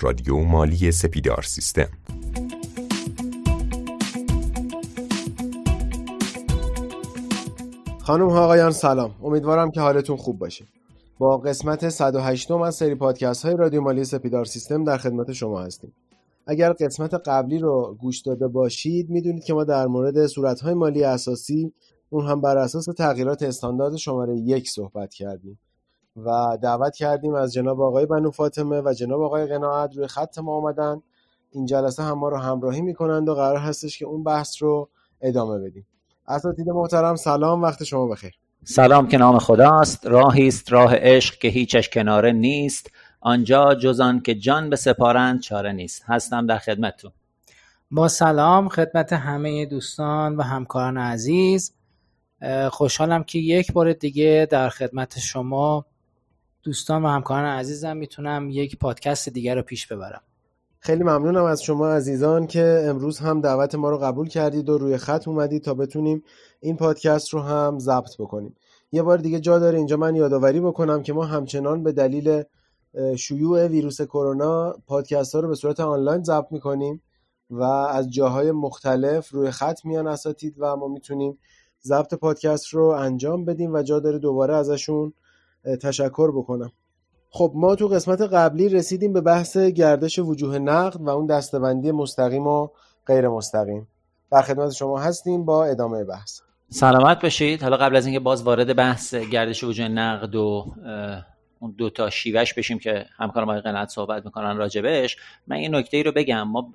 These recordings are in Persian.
رادیو مالی سپیدار سیستم. خانم ها آقایان سلام. امیدوارم که حالتون خوب باشه. با قسمت 108 از سری پادکست های رادیو مالی سپیدار سیستم در خدمت شما هستیم. اگر قسمت قبلی رو گوش داده باشید می‌دونید که ما در مورد صورتهای مالی اساسی اون هم بر اساس تغییرات استاندارد شماره یک صحبت کردیم. و دعوت کردیم از جناب آقای بنو فاطمه و جناب آقای قناعت روی خط ما آمدن. این جلسه هم ما رو همراهی می‌کنند و قرار هستش که اون بحث رو ادامه بدیم. اساتید محترم سلام وقت شما بخیر. سلام که نام خداست. راهی است راه عشق که هیچش کناره نیست. آنجا جزان که جان به سپارند چاره نیست. هستم در خدمتتون. با سلام خدمت همه دوستان و همکاران عزیز. خوشحالم که یک بار دیگه در خدمت شما دوستان و همکاران عزیزم می‌تونم یک پادکست دیگر رو پیش ببرم. خیلی ممنونم از شما عزیزان که امروز هم دعوت ما رو قبول کردید و روی خط اومدید تا بتونیم این پادکست رو هم ضبط بکنیم. یه بار دیگه جا داره اینجا من یادآوری بکنم که ما همچنان به دلیل شیوع ویروس کرونا پادکست ها رو به صورت آنلاین ضبط می‌کنیم و از جاهای مختلف روی خط میان اساتید و ما می‌تونیم ضبط پادکست رو انجام بدیم و جا داره دوباره ازشون تشکر بکنم. خب ما تو قسمت قبلی رسیدیم به بحث گردش وجوه نقد و اون دستبندی مستقیم و غیر مستقیم. در خدمت شما هستیم با ادامه بحث. سلامت باشید. حالا قبل از اینکه باز وارد بحث گردش وجوه نقد و اون دو تا شیوهش بشیم که همکارم آقای قناعت صحبت می‌کنن راجبش من این نکته ای رو بگم. ما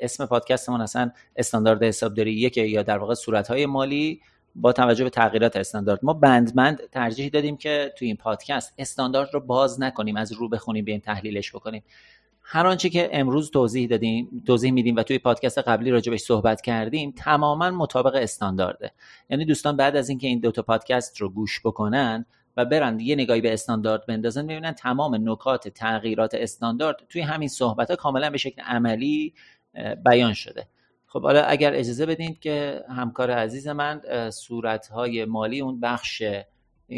اسم پادکستمون اصلا استاندارد حسابداری یکه یا در واقع صورتهای مالی با توجه به تغییرات استاندارد ما بندمند ترجیح دادیم که توی این پادکست استاندارد رو باز نکنیم از رو بخونیم بیایم تحلیلش بکنیم. هر آنچه که امروز توضیح دادیم توضیح میدیم و توی پادکست قبلی راجبش صحبت کردیم تماما مطابق استاندارده. یعنی دوستان بعد از اینکه این دو تا پادکست رو گوش بکنن و برن یه نگاهی به استاندارد بندازن ببینن تمام نکات تغییرات استاندارد توی همین صحبت ها کاملا به شکل عملی بیان شده. خب حالا اگر اجازه بدین که همکار عزیز من صورتهای مالی اون بخش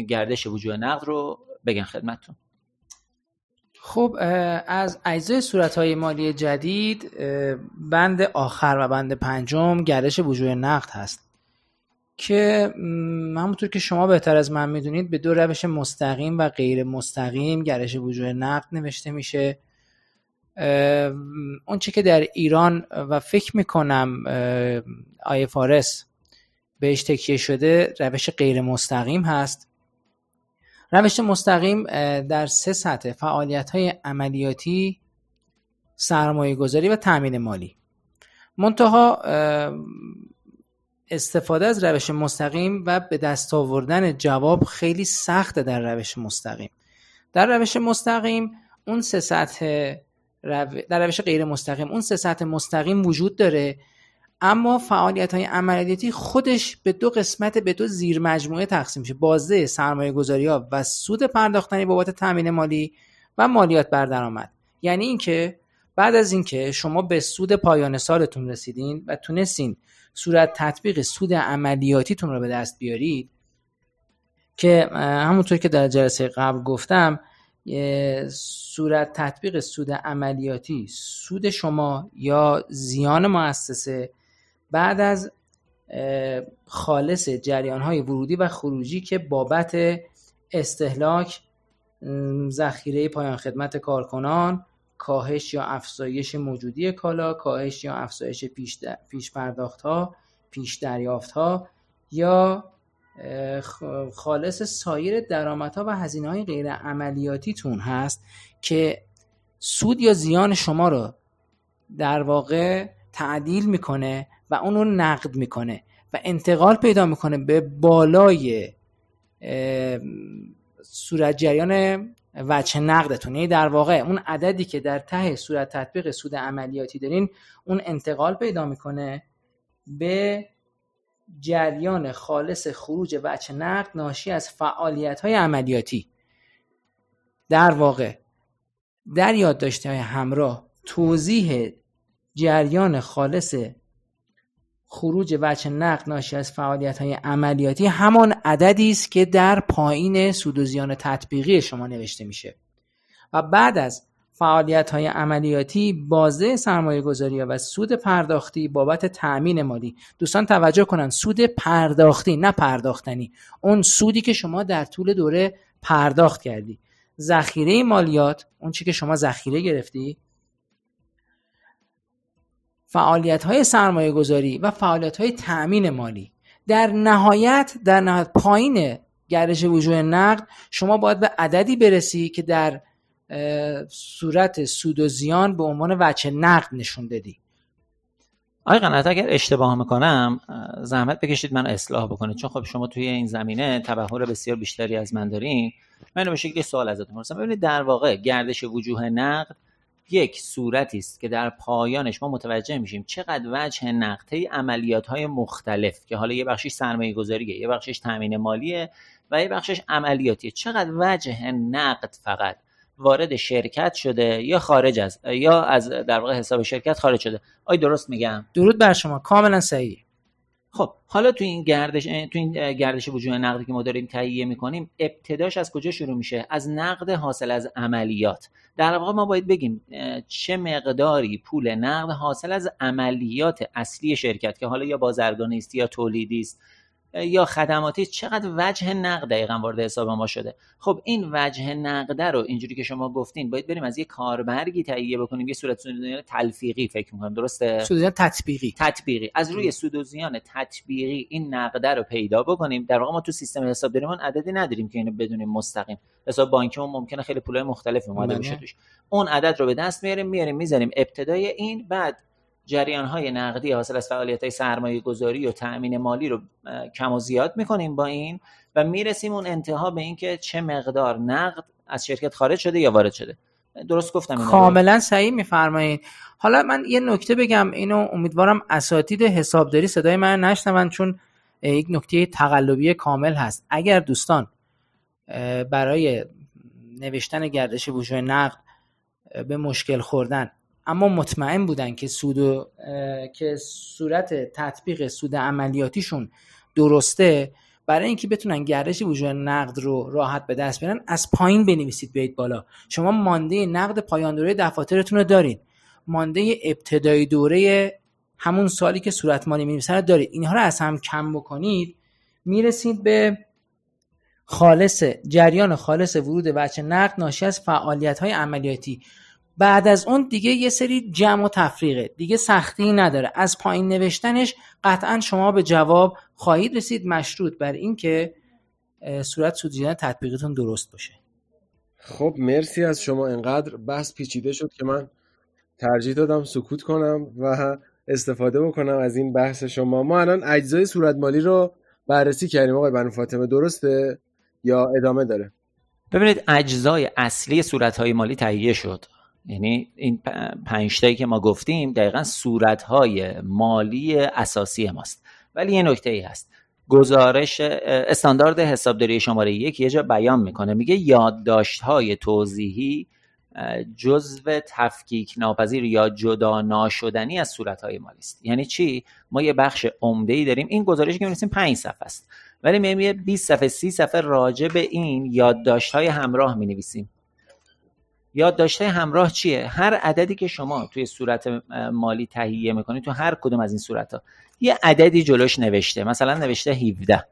گردش وجوه نقد رو بگن خدمتتون. خب از اجزای صورتهای مالی جدید بند آخر و بند پنجم گردش وجوه نقد هست که همونطور که شما بهتر از من می‌دونید به دو روش مستقیم و غیر مستقیم گردش وجوه نقد نوشته میشه. اون چی که در ایران و فکر می‌کنم آی فارس بهش تکیه شده روش غیر مستقیم هست. روش مستقیم در سه سطح فعالیت های عملیاتی سرمایه گذاری و تأمین مالی. منتها استفاده از روش مستقیم و به دست آوردن جواب خیلی سخته در روش مستقیم. در روش مستقیم اون سه سطح در روش غیر مستقیم. اون سه سطح مستقیم وجود داره. اما فعالیت های عملیاتی خودش به دو قسمت به دو زیر مجموعه تقسیم میشه. بازده سرمایه گذاری ها و سود پرداختنی بابت تامین مالی و مالیات بر درآمد. یعنی اینکه بعد از اینکه شما به سود پایان سالتون رسیدین و تونستین صورت تطبیق سود عملیاتیتون رو به دست بیارید که همونطور که در جلسه قبل گفتم صورت تطبیق سود عملیاتی سود شما یا زیان مؤسسه بعد از خالص جریان های ورودی و خروجی که بابت استهلاک ذخیره پایان خدمت کارکنان کاهش یا افزایش موجودی کالا کاهش یا افزایش پیش, پیش پرداخت ها پیش دریافت ها یا خالص سایر درآمدها و هزینه های غیر عملیاتیتون هست که سود یا زیان شما رو در واقع تعدیل می‌کنه و اون رو نقد می‌کنه و انتقال پیدا می‌کنه به بالای صورت جریان وچه نقدتون. یعنی در واقع اون عددی که در ته صورت تطبیق سود عملیاتی دارین اون انتقال پیدا می‌کنه به جریان خالص خروج وچه نقد ناشی از فعالیت های عملیاتی. در واقع در یادداشت های همراه توضیح جریان خالص خروج وچه نقد ناشی از فعالیت های عملیاتی همان عددی است که در پایین سود تطبیقی شما نوشته میشه. و بعد از فعالیت های عملیاتی بازه سرمایه گذاری و سود پرداختی بابت تأمین مالی. دوستان توجه کنن سود پرداختی نه پرداختنی. اون سودی که شما در طول دوره پرداخت کردی. ذخیره مالیات اون چی که شما ذخیره گرفتی. فعالیت های سرمایه گذاری و فعالیت های تأمین مالی. در نهایت در نهایت پایین گردش وجوه نقد شما باید به عددی برسی که در صورت سود و زیان به عنوان وچه نقد نشون دادی آقای قنات اگر اشتباه می‌کنم زحمت بکشید من اصلاح بکنید چون خب شما توی این زمینه تبهر بسیار بیشتری از من دارین. من به شکلی سوال ازتون پرسم ببینید در واقع گردش وجوه نقد یک صورتی است که در پایانش ما متوجه میشیم چقدر وجه نقطه عملیات های مختلف که حالا یه بخشش سرمایه گذاریه یه بخشش تامین مالیه و یه بخشش عملیاتیه. چقدر وجه نقد فقط؟ وارد شرکت شده یا خارج از یا از در واقع حساب شرکت خارج شده؟ آی درست میگم. درود بر شما. کاملا صحیح. خب حالا تو این گردش تو این گردش وجوه نقدی که ما داریم تهیه می‌کنیم ابتداش از کجا شروع میشه؟ از نقد حاصل از عملیات. در واقع ما باید بگیم چه مقداری پول نقد حاصل از عملیات اصلی شرکت که حالا یا بازرگانی است یا تولیدی است یا خدماتی چقدر وجه نقد دقیقا وارد حساب ما شده. خب این وجه نقده رو اینجوری که شما گفتین باید بریم از یه کاربرگی تهیه بکنیم یه صورت سود تلفیقی فکر می‌کنم درسته؟ سود تطبیقی. تطبیقی. از روی سود و زیان تطبیقی این نقده رو پیدا بکنیم. در واقع ما تو سیستم حساب داریم عددی نداریم که اینو بدونیم مستقیم. حساب بانکیمون ممکنه خیلی پولای مختلف اومده بشه توش. اون عدد رو به دست میاریم میاریم می‌ذاریم. ابتدای این بعد جریان های نقدی حاصل از فعالیت های سرمایه گذاری و تأمین مالی رو کم و زیاد می‌کنیم با این و می‌رسیم اون انتها به اینکه چه مقدار نقد از شرکت خارج شده یا وارد شده. درست گفتم اینو کاملا صحیح میفرمایید. حالا من یه نکته بگم اینو امیدوارم اساتید حسابداری صدای من نشنون چون یک نکته تقلبی کامل هست. اگر دوستان برای نوشتن گردش وجوه نقد به مشکل خوردن اما مطمئن بودن که سود که صورت تطبیق سود عملیاتیشون درسته برای اینکه بتونن گردش وجود نقد رو راحت به دست بیارن از پایین بنویسید بیاید بالا. شما مانده نقد پایان دوره دفاترتون رو دارید مانده ابتدای دوره همون سالی که صورت مالی می‌نویسن رو دارید اینها رو از هم کم بکنید می‌رسید به خالص جریان خالص ورود بچه نقد ناشی از فعالیت های عملیاتی. بعد از اون دیگه یه سری جمع و تفریقه. دیگه سختی نداره. از پایین نوشتنش قطعا شما به جواب خواهید رسید مشروط بر اینکه صورت سودجیدن تطبیقتون درست باشه. خب مرسی از شما. انقدر بحث پیچیده شد که من ترجیح دادم سکوت کنم و استفاده بکنم از این بحث شما. ما الان اجزای صورت مالی رو بررسی کردیم. آقای بنو فاطمه درسته؟ یا ادامه داره؟ ببینید اجزای اصلی صورت های مالی تهیه شد. یعنی این پنج تایی که ما گفتیم دقیقا صورتهای مالی اساسی ماست. ولی یه نکته ای هست. گزارش استاندارد حسابداری شماره یک یه جا بیان می‌کنه. میگه یادداشت های توضیحی جزو تفکیک ناپذیر یا جدا ناشدنی از صورت های مالی است. یعنی چی؟ ما یه بخش عمده ای داریم. این گزارشی که می‌نویسیم 5 صفحه است. ولی میگه 20 صفحه 30 صفحه راجع به این یادداشت های همراه می نویسیم داشته همراه چیه؟ هر عددی که شما توی صورت مالی تهیه می‌کنید تو هر کدوم از این صورت ها یه عددی جلوش نوشته. مثلا نوشته 17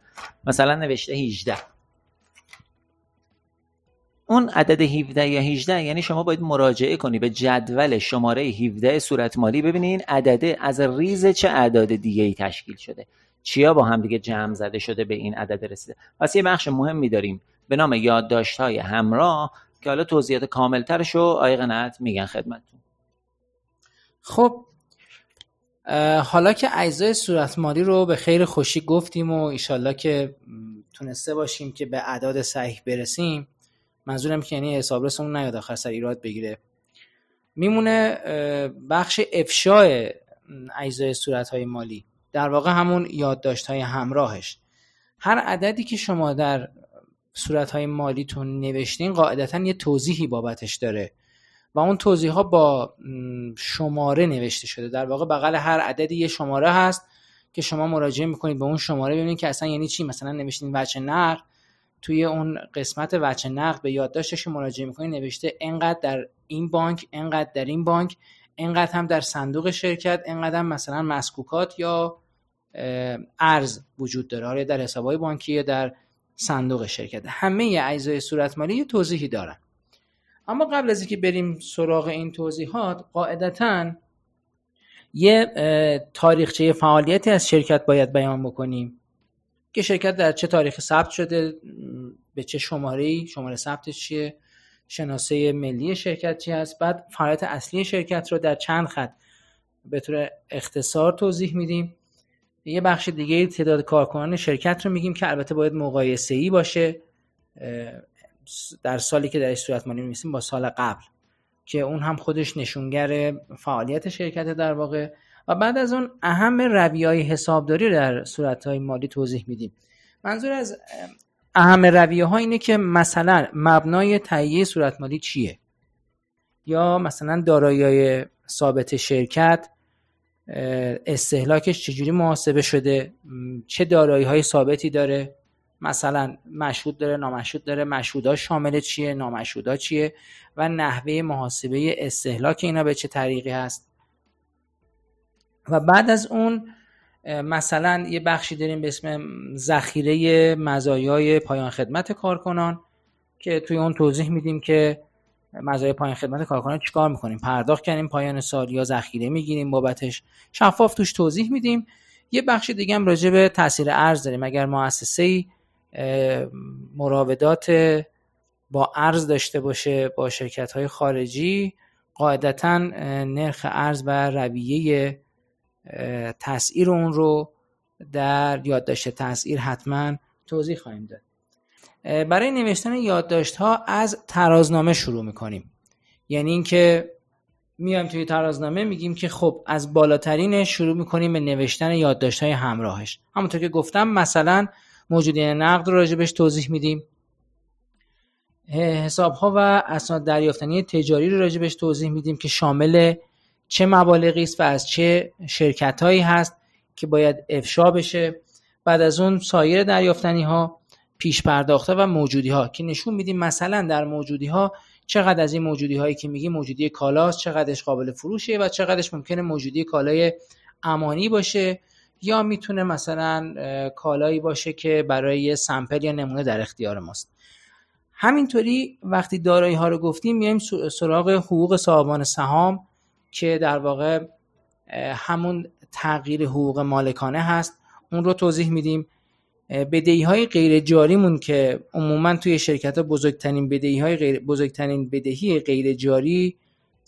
مثلا نوشته 18 اون عدد 17 یا 18 یعنی شما باید مراجعه کنی به جدول شماره 17 صورت مالی. ببینید این عدده از ریز چه اعداد دیگه ای تشکیل شده. چیا با هم دیگه جمع زده شده به این عدد رسیده. پس یه بخش مهمی داریم به نام یادداشت های همراه. که حالا توضیحات کاملترش رو آقای قناعت میگن خدمتتون. خب حالا که اجزای صورت مالی رو به خیر خوشی گفتیم و ایشالله که تونسته باشیم که به اعداد صحیح برسیم منظورم که یعنی حسابرسمون نیاد آخر سر ایراد بگیره. میمونه بخش افشای اجزای صورت های مالی. در واقع همون یادداشت های همراهش. هر عددی که شما در صورت های مالیتون نوشتین قاعدتا یه توضیحی بابتش داره. و اون توضیح ها با شماره نوشته شده. در واقع بغل هر عددی یه شماره هست که شما مراجعه می‌کنید به اون شماره ببینید که اصلا یعنی چی. مثلا نوشتین وجه نر توی اون قسمت وچه نقد به یادداشتش مراجعه می‌کنی نوشته انقدر در این بانک انقدر در این بانک انقدر هم در صندوق شرکت انقدر هم مثلا مسکوکات یا ارز وجود داره. آره در حسابهای بانکی یا در صندوق شرکت. همه اجزای صورت مالی یه توضیحی دارن. اما قبل از اینکه بریم سراغ این توضیحات قاعدتا یه تاریخچه فعالیتی از شرکت باید بیان بکنیم که شرکت در چه تاریخ ثبت شده به چه شماره شماره ثبتش چیه شناسه ملی شرکت چی هست بعد فعالیت اصلی شرکت رو در چند خط به طور اختصار توضیح میدیم. یه بخش دیگه تعداد کارکنان شرکت رو میگیم که البته باید مقایسه ای باشه در سالی که در صورت مالی میسیم با سال قبل که اون هم خودش نشونگر فعالیت شرکت در واقع. و بعد از اون اهم روی های حسابداری در صورت های مالی توضیح میدیم. منظور از اهم رویه ها اینه که مثلا مبنای تهیه صورت مالی چیه؟ یا مثلا دارایی ثابت شرکت استهلاکش چجوری محاسبه شده؟ چه دارایی های ثابتی داره؟ مثلا مشهود داره نامشهود داره مشهودا شامل چیه؟ نامشهودا چیه؟ و نحوه محاسبه استهلاک اینا به چه طریقی هست؟ و بعد از اون مثلا یه بخشی داریم به اسم ذخیره مزایای پایان خدمت کارکنان که توی اون توضیح میدیم که مزایای پایان خدمت کارکنان چیکار می‌کنیم؟ پرداخت کردیم پایان سال یا ذخیره می‌گیریم بابتش؟ شفاف توش توضیح میدیم. یه بخش دیگه هم راجع به تاثیر ارز داریم. اگر مؤسسه مراودات با ارز داشته باشه با شرکت های خارجی قاعدتا نرخ ارز و رویه تسعیر اون رو در یادداشت تسعیر حتما توضیح خواهیم داد. برای نوشتن یادداشت ها از ترازنامه شروع می‌کنیم. یعنی اینکه میایم توی ترازنامه میگیم که خب از بالاترین شروع می‌کنیم به نوشتن یادداشت های همراهش. همونطور که گفتم مثلا موجودی نقد رو راجبش توضیح میدیم. حساب ها و اسناد دریافتنی تجاری رو راجبش توضیح میدیم که شامل چه مبالغی است و از چه شرکت هایی هست که باید افشا بشه. بعد از اون سایر دریافتنی ها پیش پرداخته و موجودی ها که نشون میدیم مثلا در موجودی ها چقدر از این موجودی هایی که میگیم موجودی کالاست چقدرش قابل فروشه و چقدرش ممکنه موجودی کالای امانی باشه یا می‌تونه مثلا کالایی باشه که برای سمپل یا نمونه در اختیار ماست. همینطوری وقتی دارایی ها رو گفتیم میایم سراغ حقوق صاحبان سهام که در واقع همون تغییر حقوق مالکانه هست. اون رو توضیح میدیم. بدهی های غیر جاریمون که عموما توی شرکت ها بزرگترین بدهی های غیر بزرگترین بدهی غیر جاری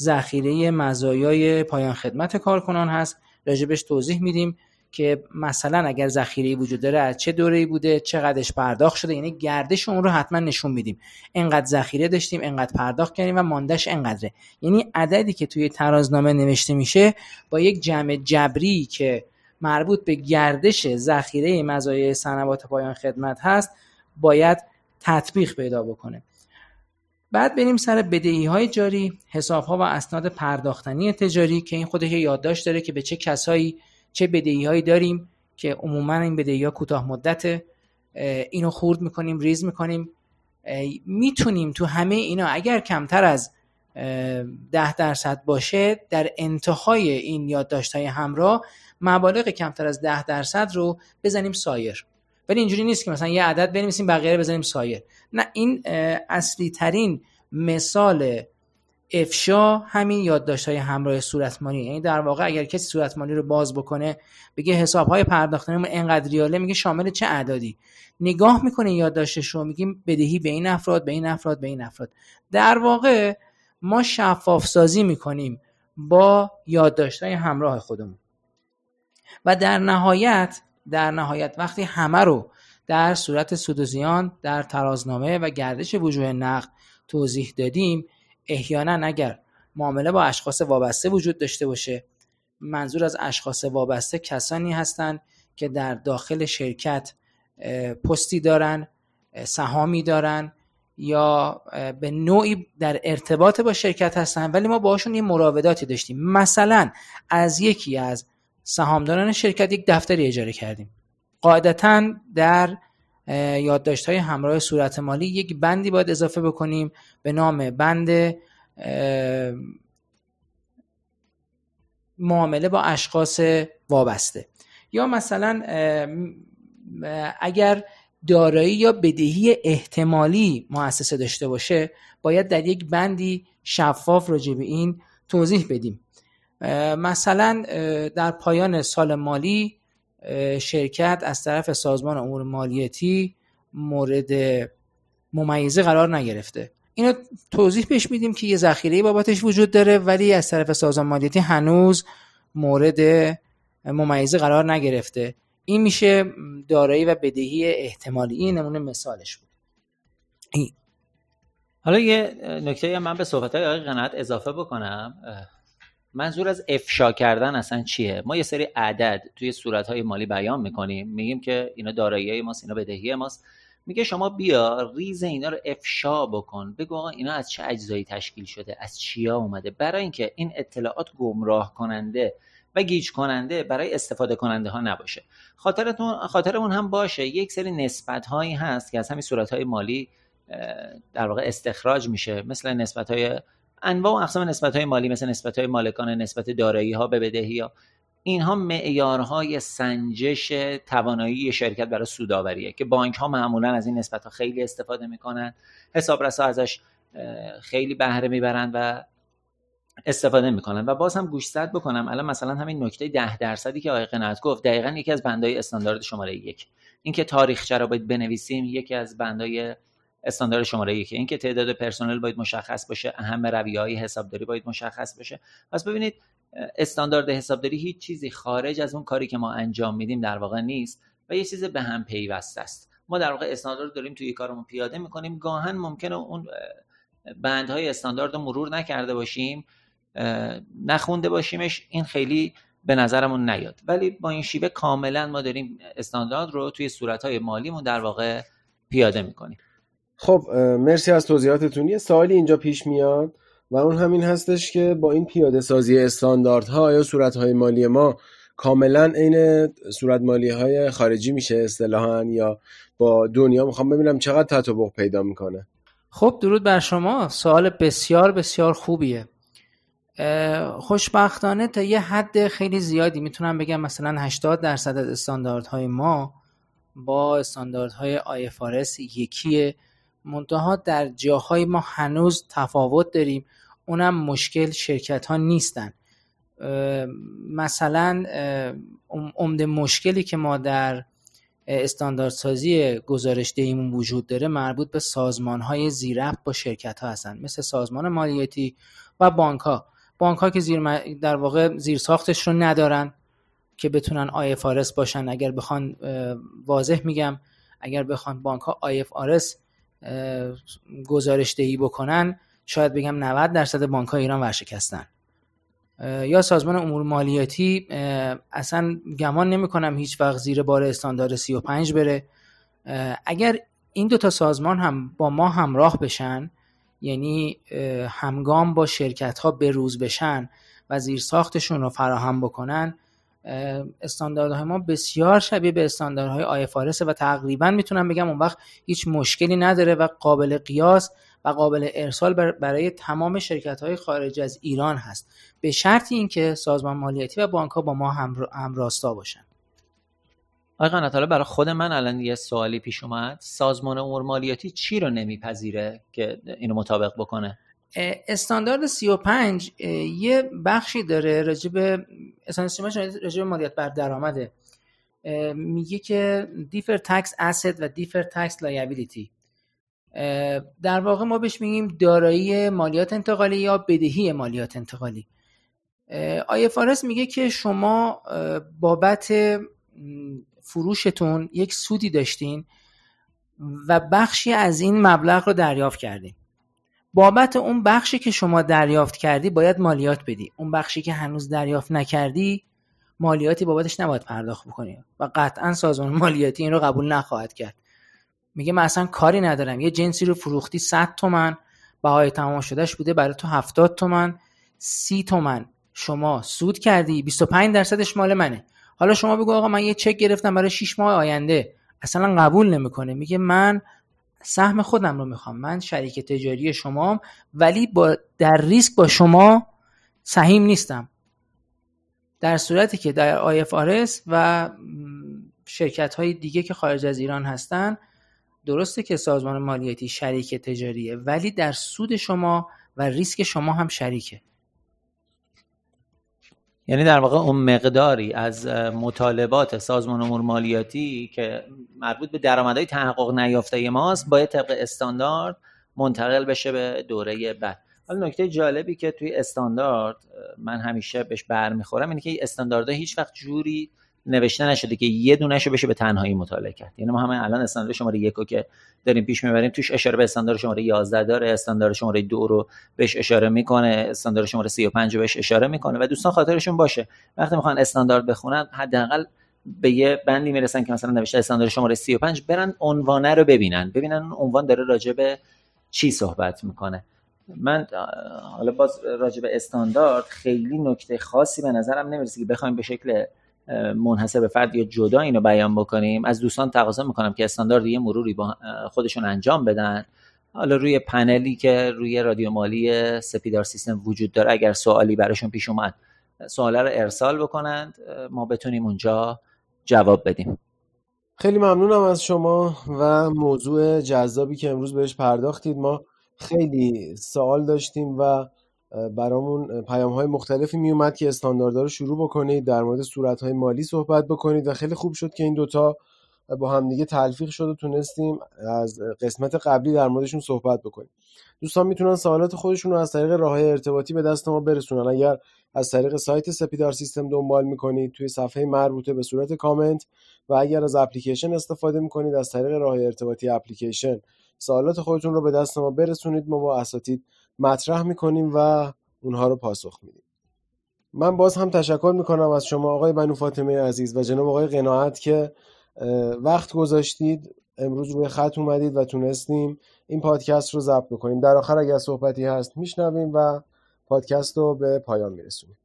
ذخیره مزایای پایان خدمت کارکنان هست. راجبش توضیح میدیم که مثلا اگر ذخیره وجود داره از چه دوره بوده چقدرش پرداخت شده یعنی گردش اون رو حتما نشون میدیم. انقدر ذخیره داشتیم انقدر پرداخت کردیم و ماندش انقدره یعنی عددی که توی ترازنامه نوشته میشه با یک جمع جبری که مربوط به گردش ذخیره مزایای صنوات پایان خدمت هست باید تطبیق پیدا بکنه. بعد بریم سر بدهی های جاری حساب ها و اسناد پرداختنی تجاری که این خودش یادداشت داره که به چه کسایی چه بدهی هایی داریم که عموما این بدهی ها کوتاه مدت اینو خورد می‌کنیم ریز می‌کنیم. می‌تونیم تو همه اینا اگر کمتر از ده درصد باشه در انتهای این یادداشت های همراه مبالغ کمتر از ده درصد رو بزنیم سایر. ولی اینجوری نیست که مثلا یه عدد بنویسیم بقیه بزنیم سایر. نه این اصلی ترین مثال افشا همین یادداشت های همراه صورتمانی. یعنی در واقع اگر کسی صورتمانی رو باز بکنه بگه حساب های پرداختنی انقدر ریاله میگه شامل چه اعدادی؟ نگاه می‌کنه یادداشتش رو میگیم بدهی به این افراد به این افراد به این افراد. در واقع ما شفاف سازی می‌کنیم با یادداشت های همراه خودمون. و در نهایت در نهایت وقتی همه رو در صورت سود و زیان در ترازنامه و گردش وجوه نقد توضیح دادیم احیانا اگر معامله با اشخاص وابسته وجود داشته باشه منظور از اشخاص وابسته کسانی هستند که در داخل شرکت پستی دارن سهامی دارن یا به نوعی در ارتباط با شرکت هستن ولی ما باشون یه مراوداتی داشتیم. مثلا از یکی از سهامداران شرکت یک دفتری اجاره کردیم. قاعدتا در یادداشت های همراه صورت مالی یک بندی باید اضافه بکنیم به نام بند معامله با اشخاص وابسته. یا مثلا اگر دارایی یا بدهی احتمالی مؤسسه داشته باشه باید در یک بندی شفاف راجع به این توضیح بدیم. مثلا در پایان سال مالی شرکت از طرف سازمان امور مالیاتی مورد ممیزه قرار نگرفته. اینو توضیح پیش میدیم که یه ذخیره بابتش وجود داره ولی از طرف سازمان مالیاتی هنوز مورد ممیزه قرار نگرفته. این میشه دارایی و بدهی احتمالی. این نمونه مثالش بود. حالا یه نکته من به صحبت های قناعت اضافه بکنم. منظور از افشا کردن اصلا چیه؟ ما یه سری عدد توی صورت های مالی بیان می‌کنیم. میگیم که اینا دارایی ماست اینا بدهی ماست. میگه شما بیا ریز اینا رو افشا بکن. بگو آقا اینا از چه اجزایی تشکیل شده؟ از چیا اومده؟ برای اینکه این اطلاعات گمراه کننده و گیج کننده برای استفاده کننده ها نباشه. خاطرتون خاطرمون هم باشه. یک سری نسبت هایی هست که از همین صورت های مالی در واقع استخراج میشه. مثل نسبت های انواع و اقسام نسبت های مالی مثل نسبت های مالکان نسبت دارایی ها به بدهی ها. اینها معیارهای سنجش توانایی شرکت برای سوداوریه که بانک ها معمولا از این نسبت ها خیلی استفاده می‌کنن. حسابرسا ازش خیلی بهره می‌برن و استفاده می‌کنن. و باز هم گوشزد بکنم. الان مثلا همین نکته ده درصدی که آقای قناعت گفت دقیقا یکی از بندهای استاندارد شماره یک. اینکه تاریخچه رو باید بنویسیم یکی از بندهای استاندارد شماره یک اینکه تعداد پرسنل باید مشخص باشه اهم رویه های حسابداری باید مشخص باشه. پس ببینید استاندارد حسابداری هیچ چیزی خارج از اون کاری که ما انجام میدیم در واقع نیست و یه چیز به هم پیوسته است. ما در واقع استاندارد داریم توی کارمون پیاده می‌کنیم. گاهن ممکنه اون بندهای استاندارد رو مرور نکرده باشیم نخونده باشیمش این خیلی به نظرمون نیاد. ولی با این شیوه کاملا ما داریم استاندارد رو توی صورتهای مالیمون در واقع پیاده می‌کنیم. خب مرسی از توضیحاتتون. یه سوالی اینجا پیش میاد و اون همین هستش که با این پیاده سازی استانداردها یا صورتهای مالی ما کاملا عین صورت مالی های خارجی میشه اصطلاحا یا با دنیا. می‌خوام ببینم چقدر تطابق پیدا می‌کنه. خب درود بر شما. سوال بسیار بسیار خوبیه. خوشبختانه تا یه حد خیلی زیادی می‌تونم بگم مثلا 80 درصد از استانداردهای ما با استانداردهای IFRS یکیه. منتها در جاهای ما هنوز تفاوت داریم. اونم مشکل شرکت ها نیستن مثلا عمده مشکلی که ما در استانداردسازی گزارش دهیمون وجود داره مربوط به سازمان های زیربط با شرکت ها هستن. مثل سازمان مالیاتی و بانک ها بانک ها که زیر در واقع زیر ساختش رو ندارن که بتونن IFRS باشن. اگر بخوان واضح میگم اگر بخوان بانک ها IFRS گزارش دهی بکنن شاید بگم 90 درصد بانک ایران ورشکستن. یا سازمان امور مالیاتی اصلا گمان نمی کنم هیچ وقت زیر بار استاندارد 35 بره. اگر این دو تا سازمان هم با ما همراه بشن یعنی همگام با شرکت ها روز بشن و زیر ساختشون رو فراهم بکنن استانداردهای ما بسیار شبیه به استانداردهای IFRS و تقریبا می‌تونم بگم اون وقت هیچ مشکلی نداره و قابل قیاس و قابل ارسال برای تمام شرکت های خارج از ایران هست. به شرط اینکه سازمان مالیاتی و بانک ها با ما هم راستا باشن. آقای قنات برای خود من الان یه سوالی پیش اومد. سازمان امور مالیاتی چی رو نمیپذیره که اینو مطابق بکنه؟ استاندارد 35 یه بخشی داره راجب استاندارد راجب مالیات بر درآمده. میگه که دیفر تکس asset و دیفر تکس لایبیلیتی در واقع ما بهش میگیم دارایی مالیات انتقالی یا بدهی مالیات انتقالی. فارس میگه که شما بابت فروشتون یک سودی داشتین و بخشی از این مبلغ رو دریافت کردین. بابت اون بخشی که شما دریافت کردی باید مالیات بدی. اون بخشی که هنوز دریافت نکردی مالیاتی بابتش نباید پرداخت بکنی. و قطعا سازمان مالیاتی این رو قبول نخواهد کرد. میگه من اصلا کاری ندارم. یه جنسی رو فروختی 100 تومن بهای تمام شدهش بوده برای تو 70 تومن 30 تومن. شما سود کردی 25 درصدش مال منه. حالا شما بگو آقا من یه چک گرفتم برای 6 ماه آینده. اصلا قبول نمی‌کنه. میگه من سهم خودم رو می‌خوام. من شریک تجاری شما ولی با در ریسک با شما سهیم نیستم. در صورتی که در آرس و شرکت های دیگه که خارج از ایران هستن درسته که سازمان مالیاتی شریک تجاریه ولی در سود شما و ریسک شما هم شریکه. یعنی در واقع اون مقداری از مطالبات سازمان امور مالیاتی که مربوط به درآمدهای تحقق نیافته ماست باید طبق استاندارد منتقل بشه به دوره بعد. حالا نکته جالبی که توی استاندارد من همیشه بهش برمیخورم اینه که استانداردها هیچ وقت جوری نوشته نشده که یه دونهشو بشه به تنهایی مطالعه کرد. یعنی ما همه الان استاندارد شماره یکو که داریم پیش می‌بریم توش اشاره به استاندارد شماره 11 داره استاندارد شماره دو رو بهش اشاره می‌کنه استاندارد شماره 35 رو بهش اشاره می‌کنه و دوستان خاطرشون باشه. وقتی می‌خوان استاندارد بخونن حداقل به یه بندی می‌رسن که مثلا نوشته استاندارد شماره 35 برن عنوانه رو ببینن. ببینن اون عنوان داره راجع به چی صحبت می‌کنه. من حالا باز راجع به استاندارد خیلی نکته خاصی به نظرم نمی‌رسه که بخوایم به شکل منحصر به فرد یا جدا اینو بیان بکنیم از دوستان تقاضا می‌کنم که استاندارد یه مروری با خودشون انجام بدن. حالا روی پنلی که روی رادیو مالی سپیدار سیستم وجود داره اگر سوالی براشون پیش اومد سوال رو ارسال بکنند. ما بتونیم اونجا جواب بدیم. خیلی ممنونم از شما و موضوع جذابی که امروز بهش پرداختید. ما خیلی سوال داشتیم و برامون پیام های مختلفی می اومد که استانداردها رو شروع بکنید در مورد صورت های مالی صحبت بکنید و خیلی خوب شد که این دوتا با همدیگه تلفیق شد و تونستیم از قسمت قبلی در موردشون صحبت بکنیم. دوستان می‌تونن سوالات خودشون رو از طریق راه ارتباطی به دست ما برسونن. اگر از طریق سایت سپیدار سیستم دنبال می‌کنید توی صفحه مربوطه به صورت کامنت و اگر از اپلیکیشن استفاده می‌کنید از طریق راه ارتباطی اپلیکیشن سوالات خودتون رو به دست ما برسونید. ما با اساتید مطرح می‌کنیم و اونها رو پاسخ میدیم. من باز هم تشکر می‌کنم از شما آقای بنو فاطمه عزیز و جناب آقای قناعت که وقت گذاشتید. امروز روی خط اومدید و تونستیم این پادکست رو ضبط بکنیم. در آخر اگر صحبتی هست میشنویم و پادکست رو به پایان میرسونیم.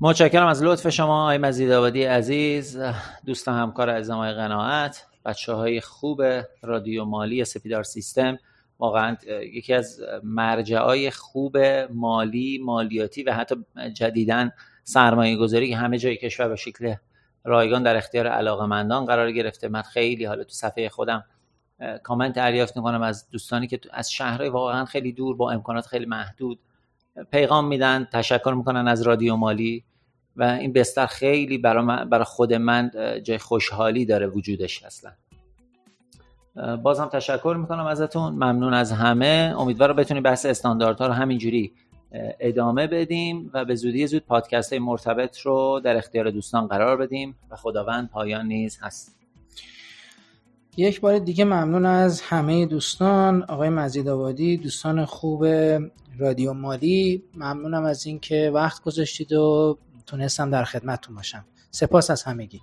متشکرم از لطف شما آقای مزید آبادی عزیز دوست همکار عزیزم آقای قناعت بچه های خوب رادیو مالی سپیدار سیستم. واقعا یکی از مرجعای خوب مالی مالیاتی و حتی جدیدن سرمایه گذاری که همه جای کشور به شکل رایگان در اختیار علاقمندان قرار گرفته. من خیلی حالا تو صفحه خودم کامنت دریافت می‌کنم از دوستانی که از شهرهای واقعا خیلی دور با امکانات خیلی محدود پیغام میدن تشکر می‌کنن از رادیو مالی و این بستر خیلی برای, برای خود من جای خوشحالی داره وجودش اصلا. بازم تشکر می‌کنم ازتون. ممنون از همه. امیدوارم بتونیم بحث استانداردها رو همینجوری ادامه بدیم و به زودی زود پادکست های مرتبط رو در اختیار دوستان قرار بدیم و خداوند پایان نیز هست. یک بار دیگه ممنون از همه دوستان. آقای مزید آبادی دوستان خوب رادیو مالی ممنونم از اینکه وقت گذاشتید و تونستم در خدمتتون باشم. سپاس از همگی.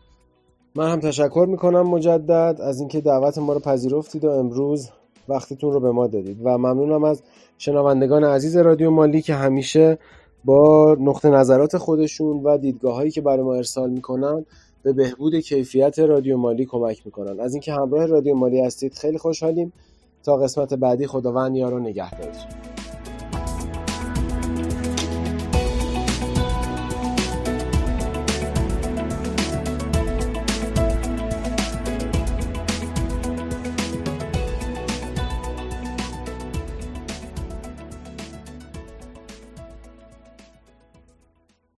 من هم تشکر می‌کنم مجدد از اینکه دعوت ما رو پذیرفتید و امروز وقتتون رو به ما دادید. و ممنونم از شنوندگان عزیز رادیو مالی که همیشه با نقطه نظرات خودشون و دیدگاه هایی که برای ما ارسال می‌کنن به بهبود کیفیت رادیو مالی کمک می‌کنن. از اینکه همراه رادیو مالی هستید خیلی خوشحالیم. تا قسمت بعدی خداوند یارو نگهدارتون